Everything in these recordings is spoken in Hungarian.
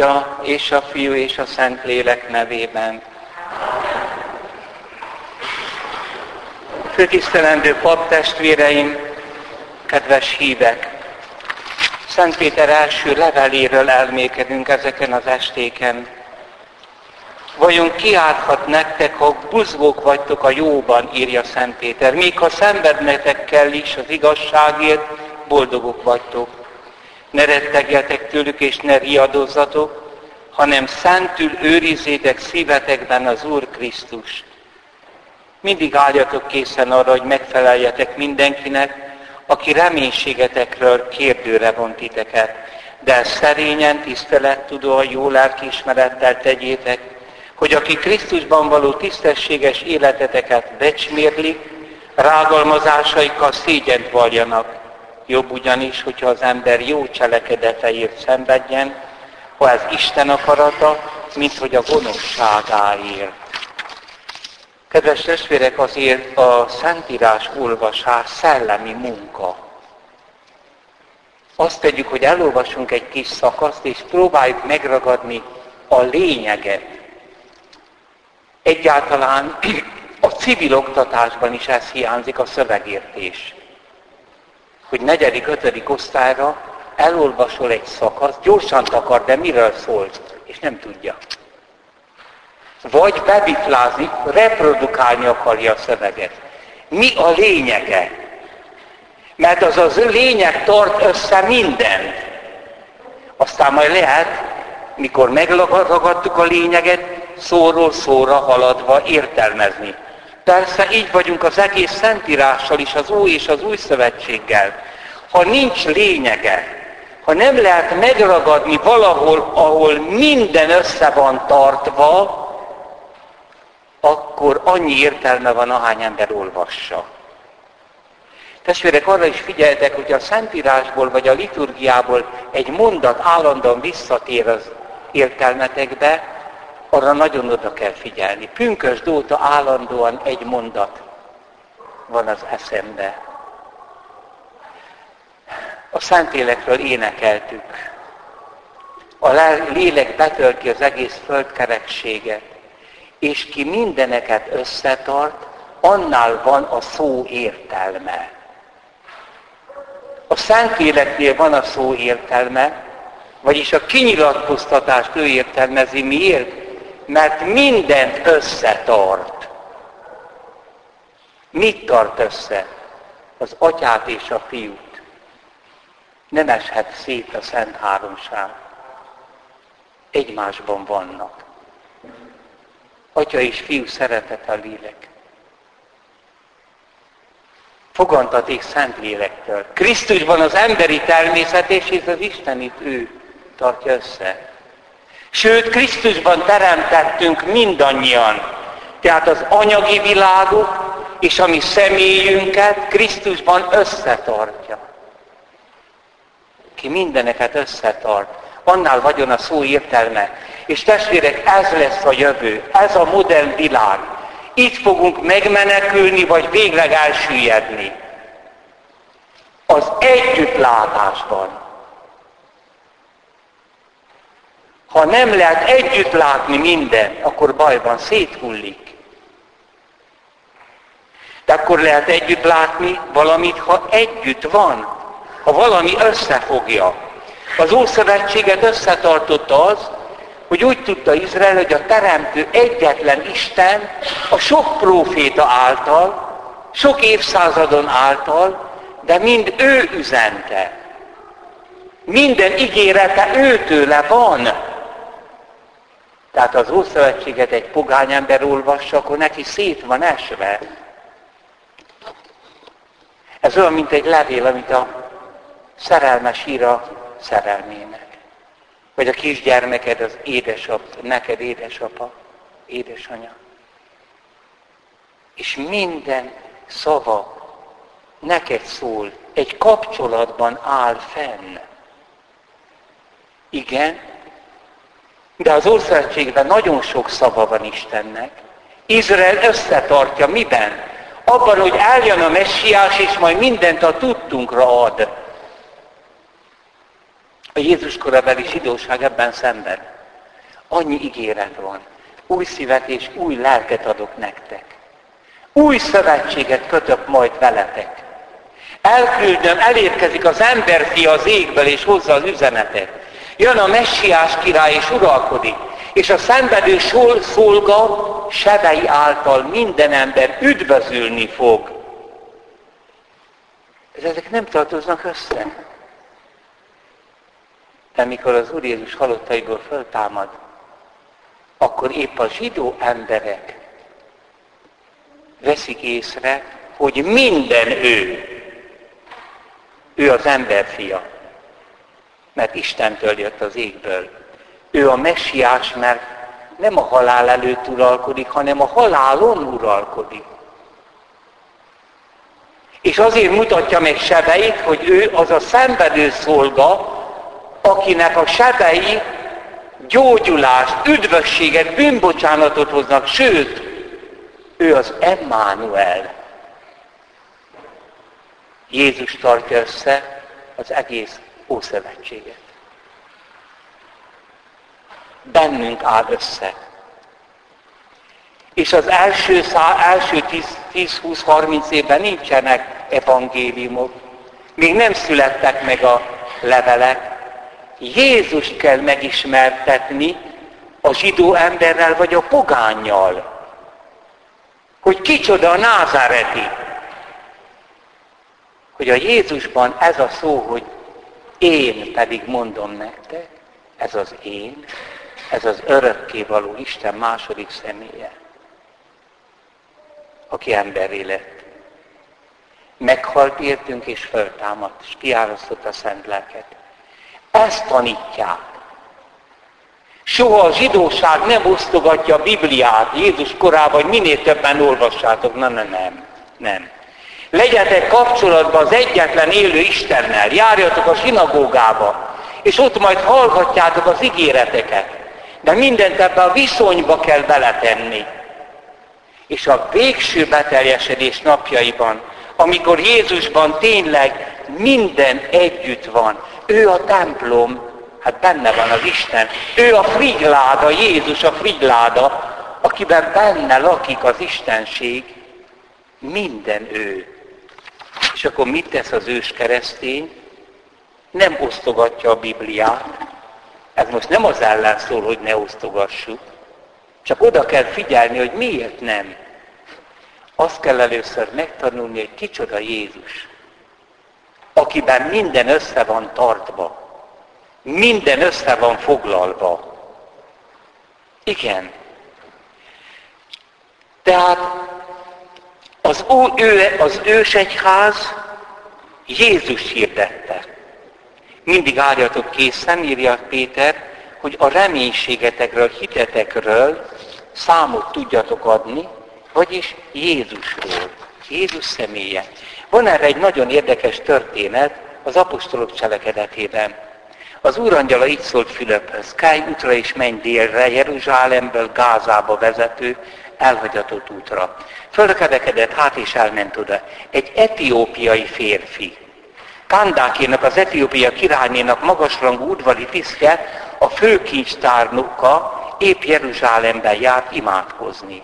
Atya és a Fiú és a Szentlélek nevében. Főtisztelendő paptestvéreim, kedves hívek! Szent Péter első leveléről elmékedünk ezeken az estéken. Vajon kiárhat nektek, ha buzgók vagytok a jóban, írja Szent Péter. Még ha szenvednetek kell is az igazságért, boldogok vagytok. Ne rettegjetek tőlük és ne riadozzatok, hanem szentül őrizzétek szívetekben az Úr Krisztust. Mindig álljatok készen arra, hogy megfeleljetek mindenkinek, aki reménységetekről kérdőre von titeket, de szerényen, tisztelettudóan, jó lelkiismerettel tegyétek, hogy aki Krisztusban való tisztességes életeteket becsmérlik, rágalmazásaikkal szégyent valljanak. Jobb ugyanis, hogyha az ember jó cselekedeteért szenvedjen, ha ez Isten akarata, mint hogy a gonoszságáért. Kedves testvérek, azért a Szentírás olvasás szellemi munka. Azt tegyük, hogy elolvasunk egy kis szakaszt, és próbáljuk megragadni a lényeget. Egyáltalán a civil oktatásban is ez hiányzik, a szövegértés. Hogy negyedik, ötödik osztályra elolvasol egy szakaszt, gyorsan akar, de miről szólt, és nem tudja. Vagy bebitlázik, reprodukálni akarja a szöveget. Mi a lényege? Mert az az lényeg tart össze mindent. Aztán majd lehet, mikor megragadtuk a lényeget, szóról szóra haladva értelmezni. Persze így vagyunk az egész Szentírással is, az Új és az Új Szövetséggel. Ha nincs lényege, ha nem lehet megragadni valahol, ahol minden össze van tartva, akkor annyi értelme van, ahány ember olvassa. Testvérek, arra is figyeltek, hogy a Szentírásból vagy a liturgiából egy mondat állandóan visszatér az értelmetekbe, arra nagyon oda kell figyelni. Pünkös óta állandóan egy mondat van az eszembe. A Szentélekről énekeltük. A lélek betölti az egész földkerekséget és ki mindeneket összetart, annál van a szó értelme. A Szentléleknél van a szó értelme, vagyis a kinyilatkoztatást ő értelmezi. Miért? Mert mindent összetart. Mit tart össze? Az atyát és a fiút. Nem eshet szét a Szent Háromság. Egymásban vannak. Atya és fiú szeretet a lélek. Fogantaték szent lélektől. Krisztusban az emberi természet és az Istenit ő tartja össze. Sőt, Krisztusban teremtettünk mindannyian. Tehát az anyagi világot és a mi személyünket Krisztusban összetartja. Ki mindeneket összetart. Annál vagyon a szó értelme. És testvérek, ez lesz a jövő, ez a modern világ. Itt fogunk megmenekülni, vagy végleg elsüllyedni. Az együttlátásban. Ha nem lehet együtt látni minden, akkor bajban széthullik. De akkor lehet együtt látni valamit, ha együtt van. Ha valami összefogja. Az Ószövetséget összetartotta az, hogy úgy tudta Izrael, hogy a teremtő egyetlen Isten a sok próféta által, sok évszázadon által, de mind ő üzente. Minden ígérete őtőle van. Tehát az Ószövetséget egy pogány ember olvassa, akkor neki szét van esve. Ez olyan, mint egy levél, amit a szerelmes ír a szerelmének. Vagy a kisgyermeked az édesap, neked édesapa, édesanya. És minden szava neked szól, egy kapcsolatban áll fenn. Igen, de az országségben nagyon sok szava van Istennek. Izrael összetartja miben? Abban, hogy eljön a messiás, és majd mindent a tudtunkra ad. A Jézus korabeli zsidóság ebben szenved. Annyi ígéret van. Új szívet és új lelket adok nektek. Új szövetséget kötök majd veletek. Elküldöm, elérkezik az emberfi az égből és hozza az üzenetet. Jön a messiás király és uralkodik. És a szenvedő szolga sebei által minden ember üdvözülni fog. Ezek nem tartoznak össze. De mikor az Úr Jézus halottaiból föltámad, akkor épp a zsidó emberek veszik észre, hogy minden ő, ő az emberfia, mert Istentől jött az égből. Ő a messiás, mert nem a halál előtt uralkodik, hanem a halálon uralkodik. És azért mutatja meg sebeit, hogy ő az a szenvedő szolga, akinek a sebei gyógyulást, üdvösséget, bűnbocsánatot hoznak, sőt, ő az Emmanuel. Jézus tartja össze az egész Ószövetséget. Bennünk áll össze. És az első, első 10-20-30 évben nincsenek evangéliumok. Még nem születtek meg a levelek. Jézust kell megismertetni a zsidó emberrel vagy a pogányjal. Hogy kicsoda a názáreti. Hogy a Jézusban ez a szó, hogy én pedig mondom nektek, ez az én, ez az örökkévaló Isten második személye, aki emberé lett. Meghalt értünk és föltámadt, és kiárasztott a szent lelket. Ezt tanítják. Soha a zsidóság nem osztogatja a Bibliát Jézus korában, hogy minél többen olvassátok. Nem, nem, nem. nem. Legyetek kapcsolatban az egyetlen élő Istennel, járjatok a sinagógába, és ott majd hallhatjátok az ígéreteket. De mindent ebbe a viszonyba kell beletenni. És a végső beteljesedés napjaiban, amikor Jézusban tényleg minden együtt van, ő a templom, hát benne van az Isten. Ő a frigyláda, Jézus a frigyláda, akiben benne lakik az Istenség. Minden ő. És akkor mit tesz az ős keresztény? Nem osztogatja a Bibliát. Ez most nem az ellen szól, hogy ne osztogassuk. Csak oda kell figyelni, hogy miért nem. Azt kell először megtanulni, hogy kicsoda Jézus akiben minden össze van tartva. Minden össze van foglalva. Igen. Tehát az, ő, az ősegyház Jézus hirdette. Mindig álljatok készen, írja Péter, hogy a reménységetekről, hitetekről számot tudjatok adni, vagyis Jézusról, Jézus személye. Van erre egy nagyon érdekes történet az apostolok cselekedetében. Az úrangyala így szólt Fülöphöz, Káj útra és menj délre, Jeruzsálemből Gázába vezető, elhagyatott útra. Fölkevekedett hát és elment oda. Egy etiópiai férfi. Kandákének, az etiópia királynénak magasrangú udvari tisztje, a főkincstárnoka épp Jeruzsálemben járt imádkozni.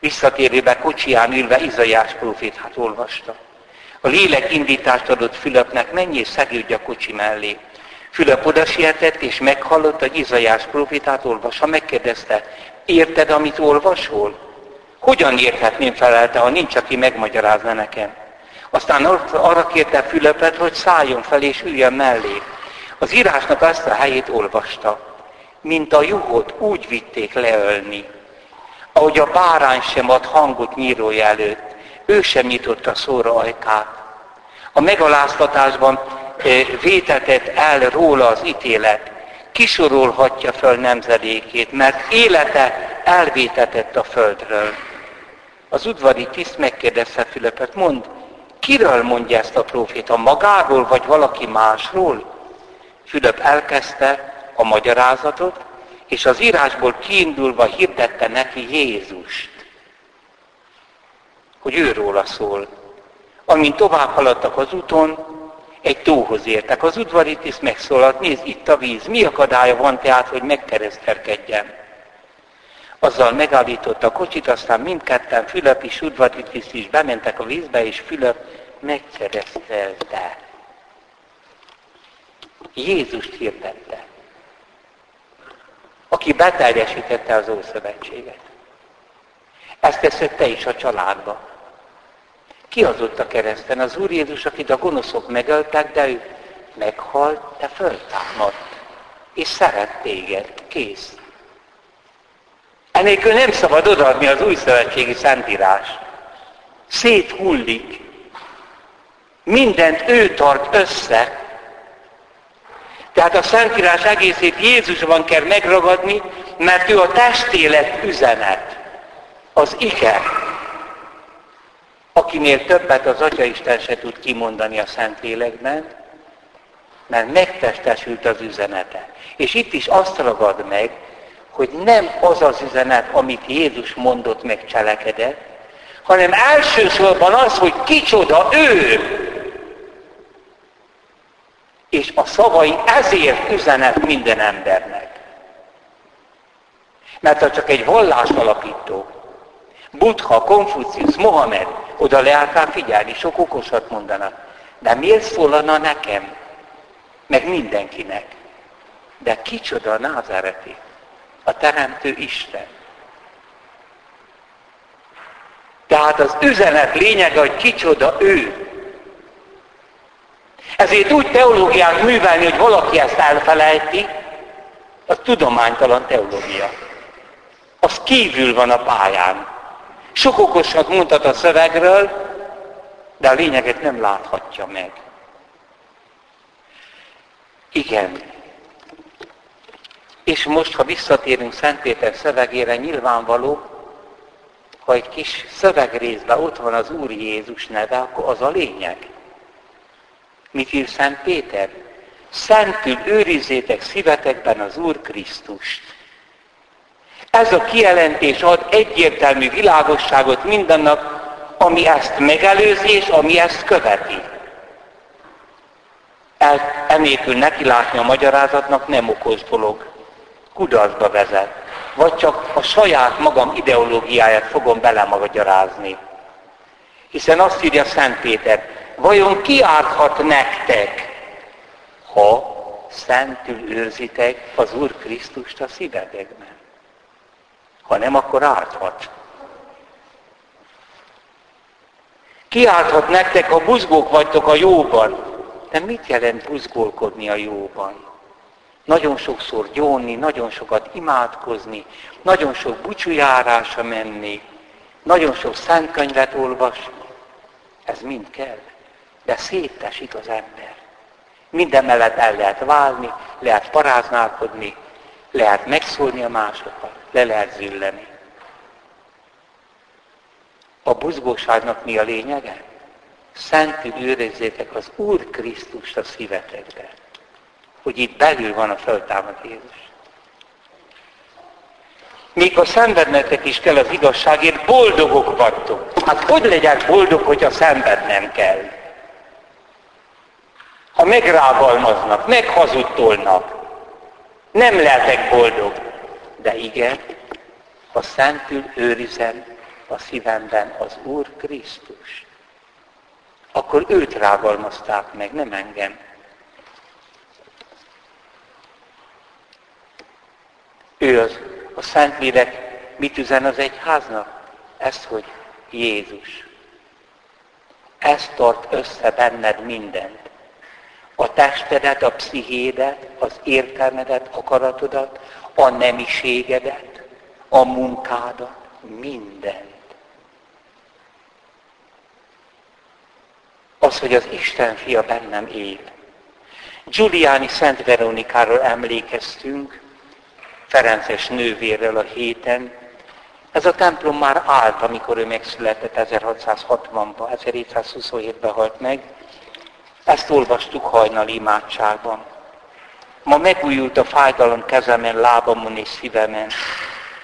Visszatérőbe kocsiján ülve Izaiás profétát olvasta. A lélek indítást adott Fülöpnek, mennyi és szegődj a kocsi mellé. Fülöp oda sietett, és meghallott, hogy Izaiás profétát olvassa, megkérdezte, érted, amit olvasol? Hogyan érthetném felelte, ha nincs, aki megmagyarázna nekem? Aztán arra kérte Fülöpet, hogy szálljon fel és üljön mellé. Az írásnak azt a helyét olvasta. Mint a juhot úgy vitték leölni, ahogy a bárány sem ad hangot nyírója előtt, ő sem nyitotta szóra ajkát. A megaláztatásban eh, vétetett el róla az ítélet, kisorolhatja föl nemzedékét, mert élete elvétetett a földről. Az udvari tiszt megkérdezte Fülöpet, mond, kiről mondja ezt a proféta, magáról vagy valaki másról? Fülöp elkezdte a magyarázatot, és az írásból kiindulva hirdette neki Jézust, hogy őróla szól. Amint tovább haladtak az úton, egy tóhoz értek. Az udvarítész megszólalt, nézd, itt a víz, mi akadálya van tehát, hogy megkeresztelkedjen? Azzal megállította a kocsit, aztán mindketten, Fülöp és udvarítész is bementek a vízbe, és Fülöp megkeresztelte. Jézust hirdette, aki beteljesítette az Ószövetséget. Ezt teszed te is a családba. Ki az ott a kereszten? Az Úr Jézus, akit a gonoszok megöltek, de ő meghalt, de föltámadt. És szeret téged. Kész. Enélkül nem szabad odaadni az új szövetségi szentírás. Széthullik. Mindent ő tart össze. Tehát a Szentírás egészét Jézusban kell megragadni, mert ő a testélet üzenet. Az ige akinél többet az Atyaisten se tud kimondani a Szentlélekben, mert megtestesült az üzenete. És itt is azt ragad meg, hogy nem az az üzenet, amit Jézus mondott meg cselekedett, hanem elsősorban az, hogy kicsoda ő. És a szavai ezért üzenet minden embernek. Mert ha csak egy vallás alapító, Buddha, Konfucius, Mohamed, oda leálltál figyelni, sok okosat mondanak. De miért szólana nekem? Meg mindenkinek. De kicsoda a názáreti? A Teremtő Isten. Tehát az üzenet lényege, hogy kicsoda ő. Ezért úgy teológiát művelni, hogy valaki ezt elfelejti, az tudománytalan teológia. Az kívül van a pályán. Sok okosat mondhat a szövegről, de a lényeget nem láthatja meg. Igen. És most, ha visszatérünk Szent Péter szövegére, nyilvánvaló, ha egy kis szövegrészben ott van az Úr Jézus neve, akkor az a lényeg. Mit ír Szent Péter? Szentül őrizzétek szívetekben az Úr Krisztust. Ez a kijelentés ad egyértelmű világosságot mindannak, ami ezt megelőzi és ami ezt követi. El, enélkül neki látni a magyarázatnak nem okos dolog. Kudarcba vezet. Vagy csak a saját magam ideológiáját fogom belemagyarázni. Hiszen azt írja Szent Péter, vajon ki árthat nektek, ha szentül őrzitek az Úr Krisztust a szívetekben? Ha nem, akkor árthat. Kiálthat nektek, ha buzgók vagytok a jóban. De mit jelent buzgolkodni a jóban? Nagyon sokszor gyónni, nagyon sokat imádkozni, nagyon sok bucsújárása menni, nagyon sok szentkönyvet olvasni. Ez mind kell. De szétesik az ember. Minden mellett el lehet válni, lehet paráználkodni, lehet megszólni a másokat, le lehet zülleni. A buzgóságnak mi a lényege? Szentül őrizzétek az Úr Krisztust a szívetekbe. Hogy itt belül van a föltámad Jézus. Még a szenvednetek is kell az igazságért, boldogok vagytok. Hát hogy legyek boldog, hogyha szenvednem kell? Ha megrágalmaznak, meghazudtolnak, nem lehetek boldog. De igen, ha szentül őrizem a szívemben az Úr Krisztus, akkor őt rágalmazták meg, nem engem. Ő az, a Szentlélek mit üzen az egyháznak? Ezt, hogy Jézus. Ez tart össze benned mindent a testedet, a pszichédet, az értelmedet, akaratodat, a nemiségedet, a munkádat, mindent. Az, hogy az Isten fia bennem él. Giuliani Szent Veronikáról emlékeztünk, Ferences nővérrel a héten. Ez a templom már állt, amikor ő megszületett 1660-ban, 1727-ben halt meg, ezt olvastuk hajnali imádságban. Ma megújult a fájdalom kezemen, lábamon és szívemen,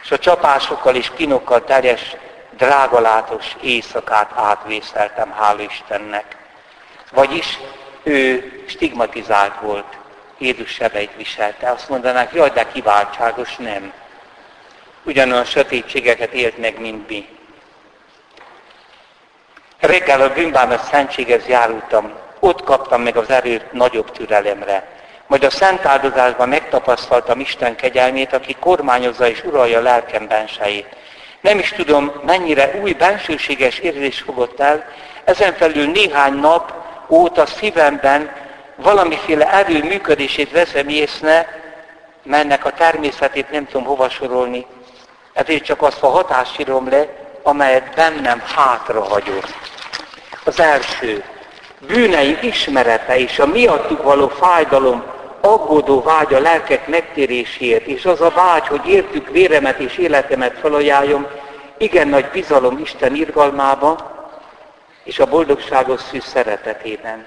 és a csapásokkal és kinokkal teljes, drágalátos éjszakát átvészeltem, hála Istennek. Vagyis ő stigmatizált volt, Jézus sebeit viselte. Azt mondanák, jaj, de kiváltságos, nem. Ugyanolyan sötétségeket élt meg, mint mi. Reggel a bűnbánat szentséghez járultam, ott kaptam meg az erőt nagyobb türelemre. Majd a szent áldozásban megtapasztaltam Isten kegyelmét, aki kormányozza és uralja lelkem bensejét. Nem is tudom, mennyire új bensőséges érzés fogott el, ezen felül néhány nap óta szívemben valamiféle erő működését veszem észne, mennek a természetét nem tudom hova sorolni, ezért csak azt a hatást írom le, amelyet bennem hátrahagyott. Az első, bűneim ismerete és a miattuk való fájdalom, aggódó vágy a lelkek megtéréséért, és az a vágy, hogy értük véremet és életemet felajánljom, igen nagy bizalom Isten irgalmába, és a boldogságos szűz szeretetében.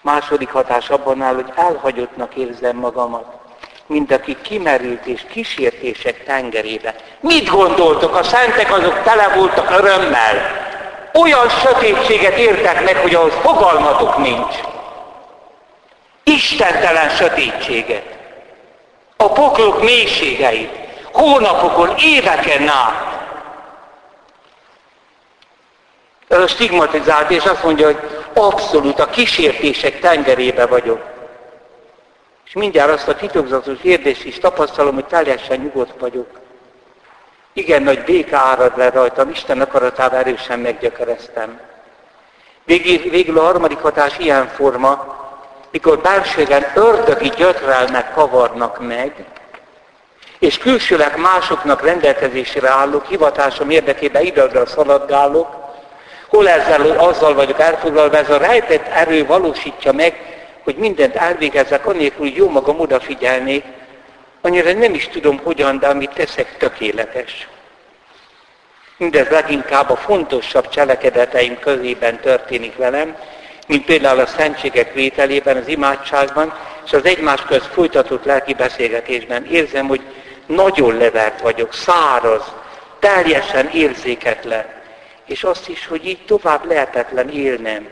Második hatás abban áll, hogy elhagyottnak érzem magamat, mint aki kimerült és kísértések tengerébe. Mit gondoltok? A szentek azok tele voltak örömmel. Olyan sötétséget értek meg, hogy ahhoz fogalmatok nincs. Istentelen sötétséget. A poklok mélységeit. Hónapokon, éveken át. stigmatizált, és azt mondja, hogy abszolút a kísértések tengerébe vagyok. És mindjárt azt a titokzatos kérdést is tapasztalom, hogy teljesen nyugodt vagyok. Igen nagy béke árad le rajtam, Isten akaratával erősen meggyökereztem. Végül, végül a harmadik hatás ilyen forma, mikor belsően ördögi gyötrelmek kavarnak meg, és külsőleg másoknak rendelkezésre állok, hivatásom érdekében ide szaladgálok, Hol ezzel, azzal vagyok elfoglalva, ez a rejtett erő valósítja meg, hogy mindent elvégezzek, annélkül, hogy jó magam odafigyelnék, annyira nem is tudom hogyan, de amit teszek, tökéletes. Mindez leginkább a fontosabb cselekedeteim közében történik velem, mint például a szentségek vételében, az imádságban, és az egymás közt folytatott lelki beszélgetésben érzem, hogy nagyon levert vagyok, száraz, teljesen érzéketlen és azt is, hogy így tovább lehetetlen élnem.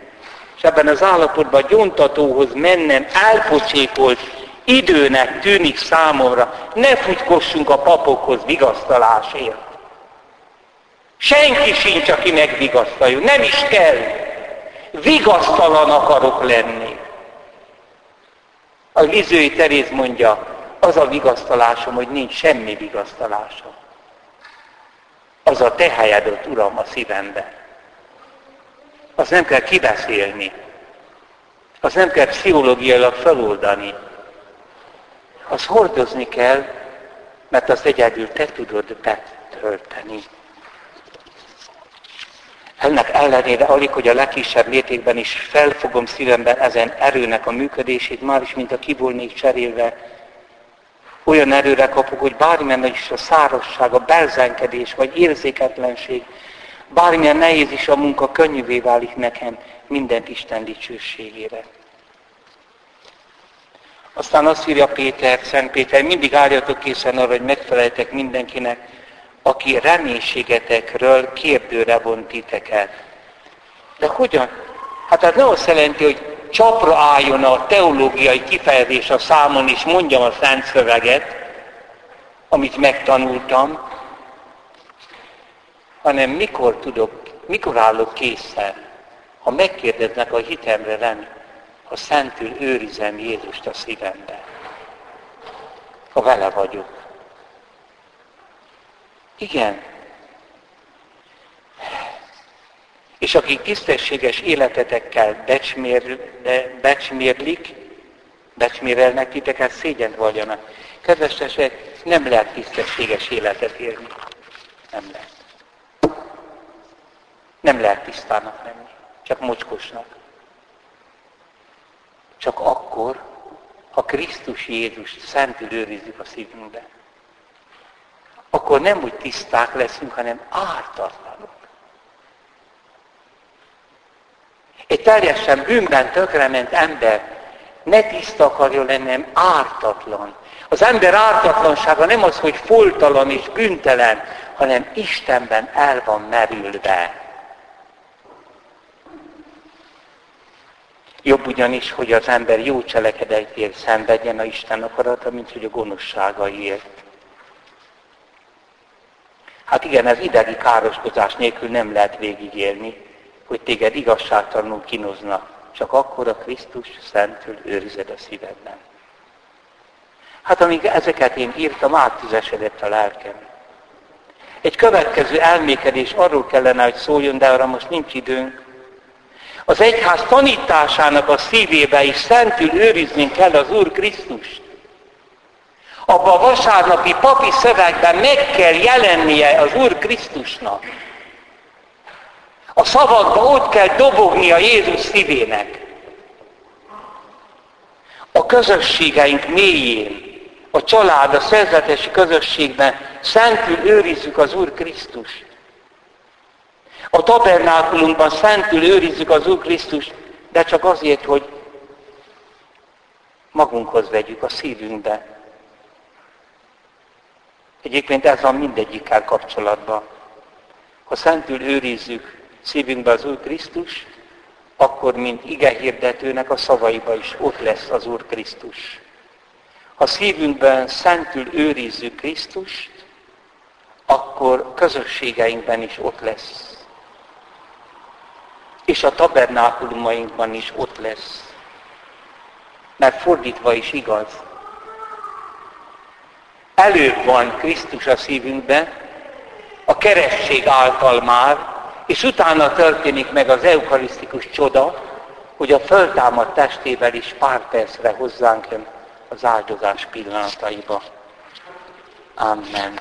És ebben az állapotban gyontatóhoz mennem elpocsékolt időnek tűnik számomra. Ne futkossunk a papokhoz vigasztalásért. Senki sincs, aki megvigasztaljon. Nem is kell. Vigasztalan akarok lenni. A Lizői Teréz mondja, az a vigasztalásom, hogy nincs semmi vigasztalásom az a te helyedött, Uram, a szívembe. Az nem kell kibeszélni. Az nem kell pszichológiailag feloldani. Az hordozni kell, mert az egyedül te tudod betölteni. Ennek ellenére alig, hogy a legkisebb mértékben is felfogom szívemben ezen erőnek a működését, már is, mint a kivolnék cserélve, olyan erőre kapok, hogy bármilyen is a szárazság, a belzenkedés, vagy érzéketlenség, bármilyen nehéz is a munka, könnyűvé válik nekem mindent Isten dicsőségére. Aztán azt írja Péter, Szent Péter, mindig álljatok készen arra, hogy megfeleljetek mindenkinek, aki reménységetekről kérdőre vont titeket. De hogyan? Hát ez nem azt jelenti, hogy csapra álljon a teológiai kifejezés a számon, és mondjam a Szent Szöveget, amit megtanultam, hanem mikor tudok, mikor állok készen, ha megkérdeznek a hitemre lenni, ha szentül őrizem Jézust a szívembe, ha vele vagyok. Igen, és akik tisztességes életetekkel becsmér, becsmérlik, becsmérelnek titeket, szégyent valljanak. Kedves testvérek, nem lehet tisztességes életet élni. Nem lehet. Nem lehet tisztának lenni, csak mocskosnak. Csak akkor, ha Krisztus Jézus szentül őrizzük a szívünkben. Akkor nem úgy tiszták leszünk, hanem ártatlanok. Egy teljesen bűnben tökrement ember ne tiszta akarja lenni, nem ártatlan. Az ember ártatlansága nem az, hogy foltalan és bűntelen, hanem Istenben el van merülve. Jobb ugyanis, hogy az ember jó cselekedetért szenvedjen a Isten akarata, mint hogy a gonoszságaiért. Hát igen, ez idegi károskozás nélkül nem lehet végigélni, hogy téged igazságtalanul kinozna, csak akkor a Krisztus szentül őrized a szívedben. Hát amíg ezeket én írtam, áttüzesedett a lelkem. Egy következő elmékedés arról kellene, hogy szóljon, de arra most nincs időnk. Az egyház tanításának a szívébe is szentül őrizni kell az Úr Krisztust. Abba a vasárnapi papi szövegben meg kell jelennie az Úr Krisztusnak. A szavakba ott kell dobognia Jézus szívének. A közösségeink mélyén, a család, a szerzetesi közösségben szentül őrizzük az Úr Krisztust. A tabernákulumban szentül őrizzük az Úr Krisztust, de csak azért, hogy magunkhoz vegyük a szívünkbe. Egyébként ez van mindegyikkel kapcsolatban. Ha szentül őrizzük szívünkbe az Úr Krisztus, akkor, mint ige hirdetőnek a szavaiba is ott lesz az Úr Krisztus. Ha szívünkben szentül őrizzük Krisztust, akkor közösségeinkben is ott lesz. És a tabernákulumainkban is ott lesz. Mert fordítva is igaz. Előbb van Krisztus a szívünkben, a keresség által már, és utána történik meg az eukarisztikus csoda, hogy a föltámadt testével is pár percre hozzánk jön az áldozás pillanataiba. Amen.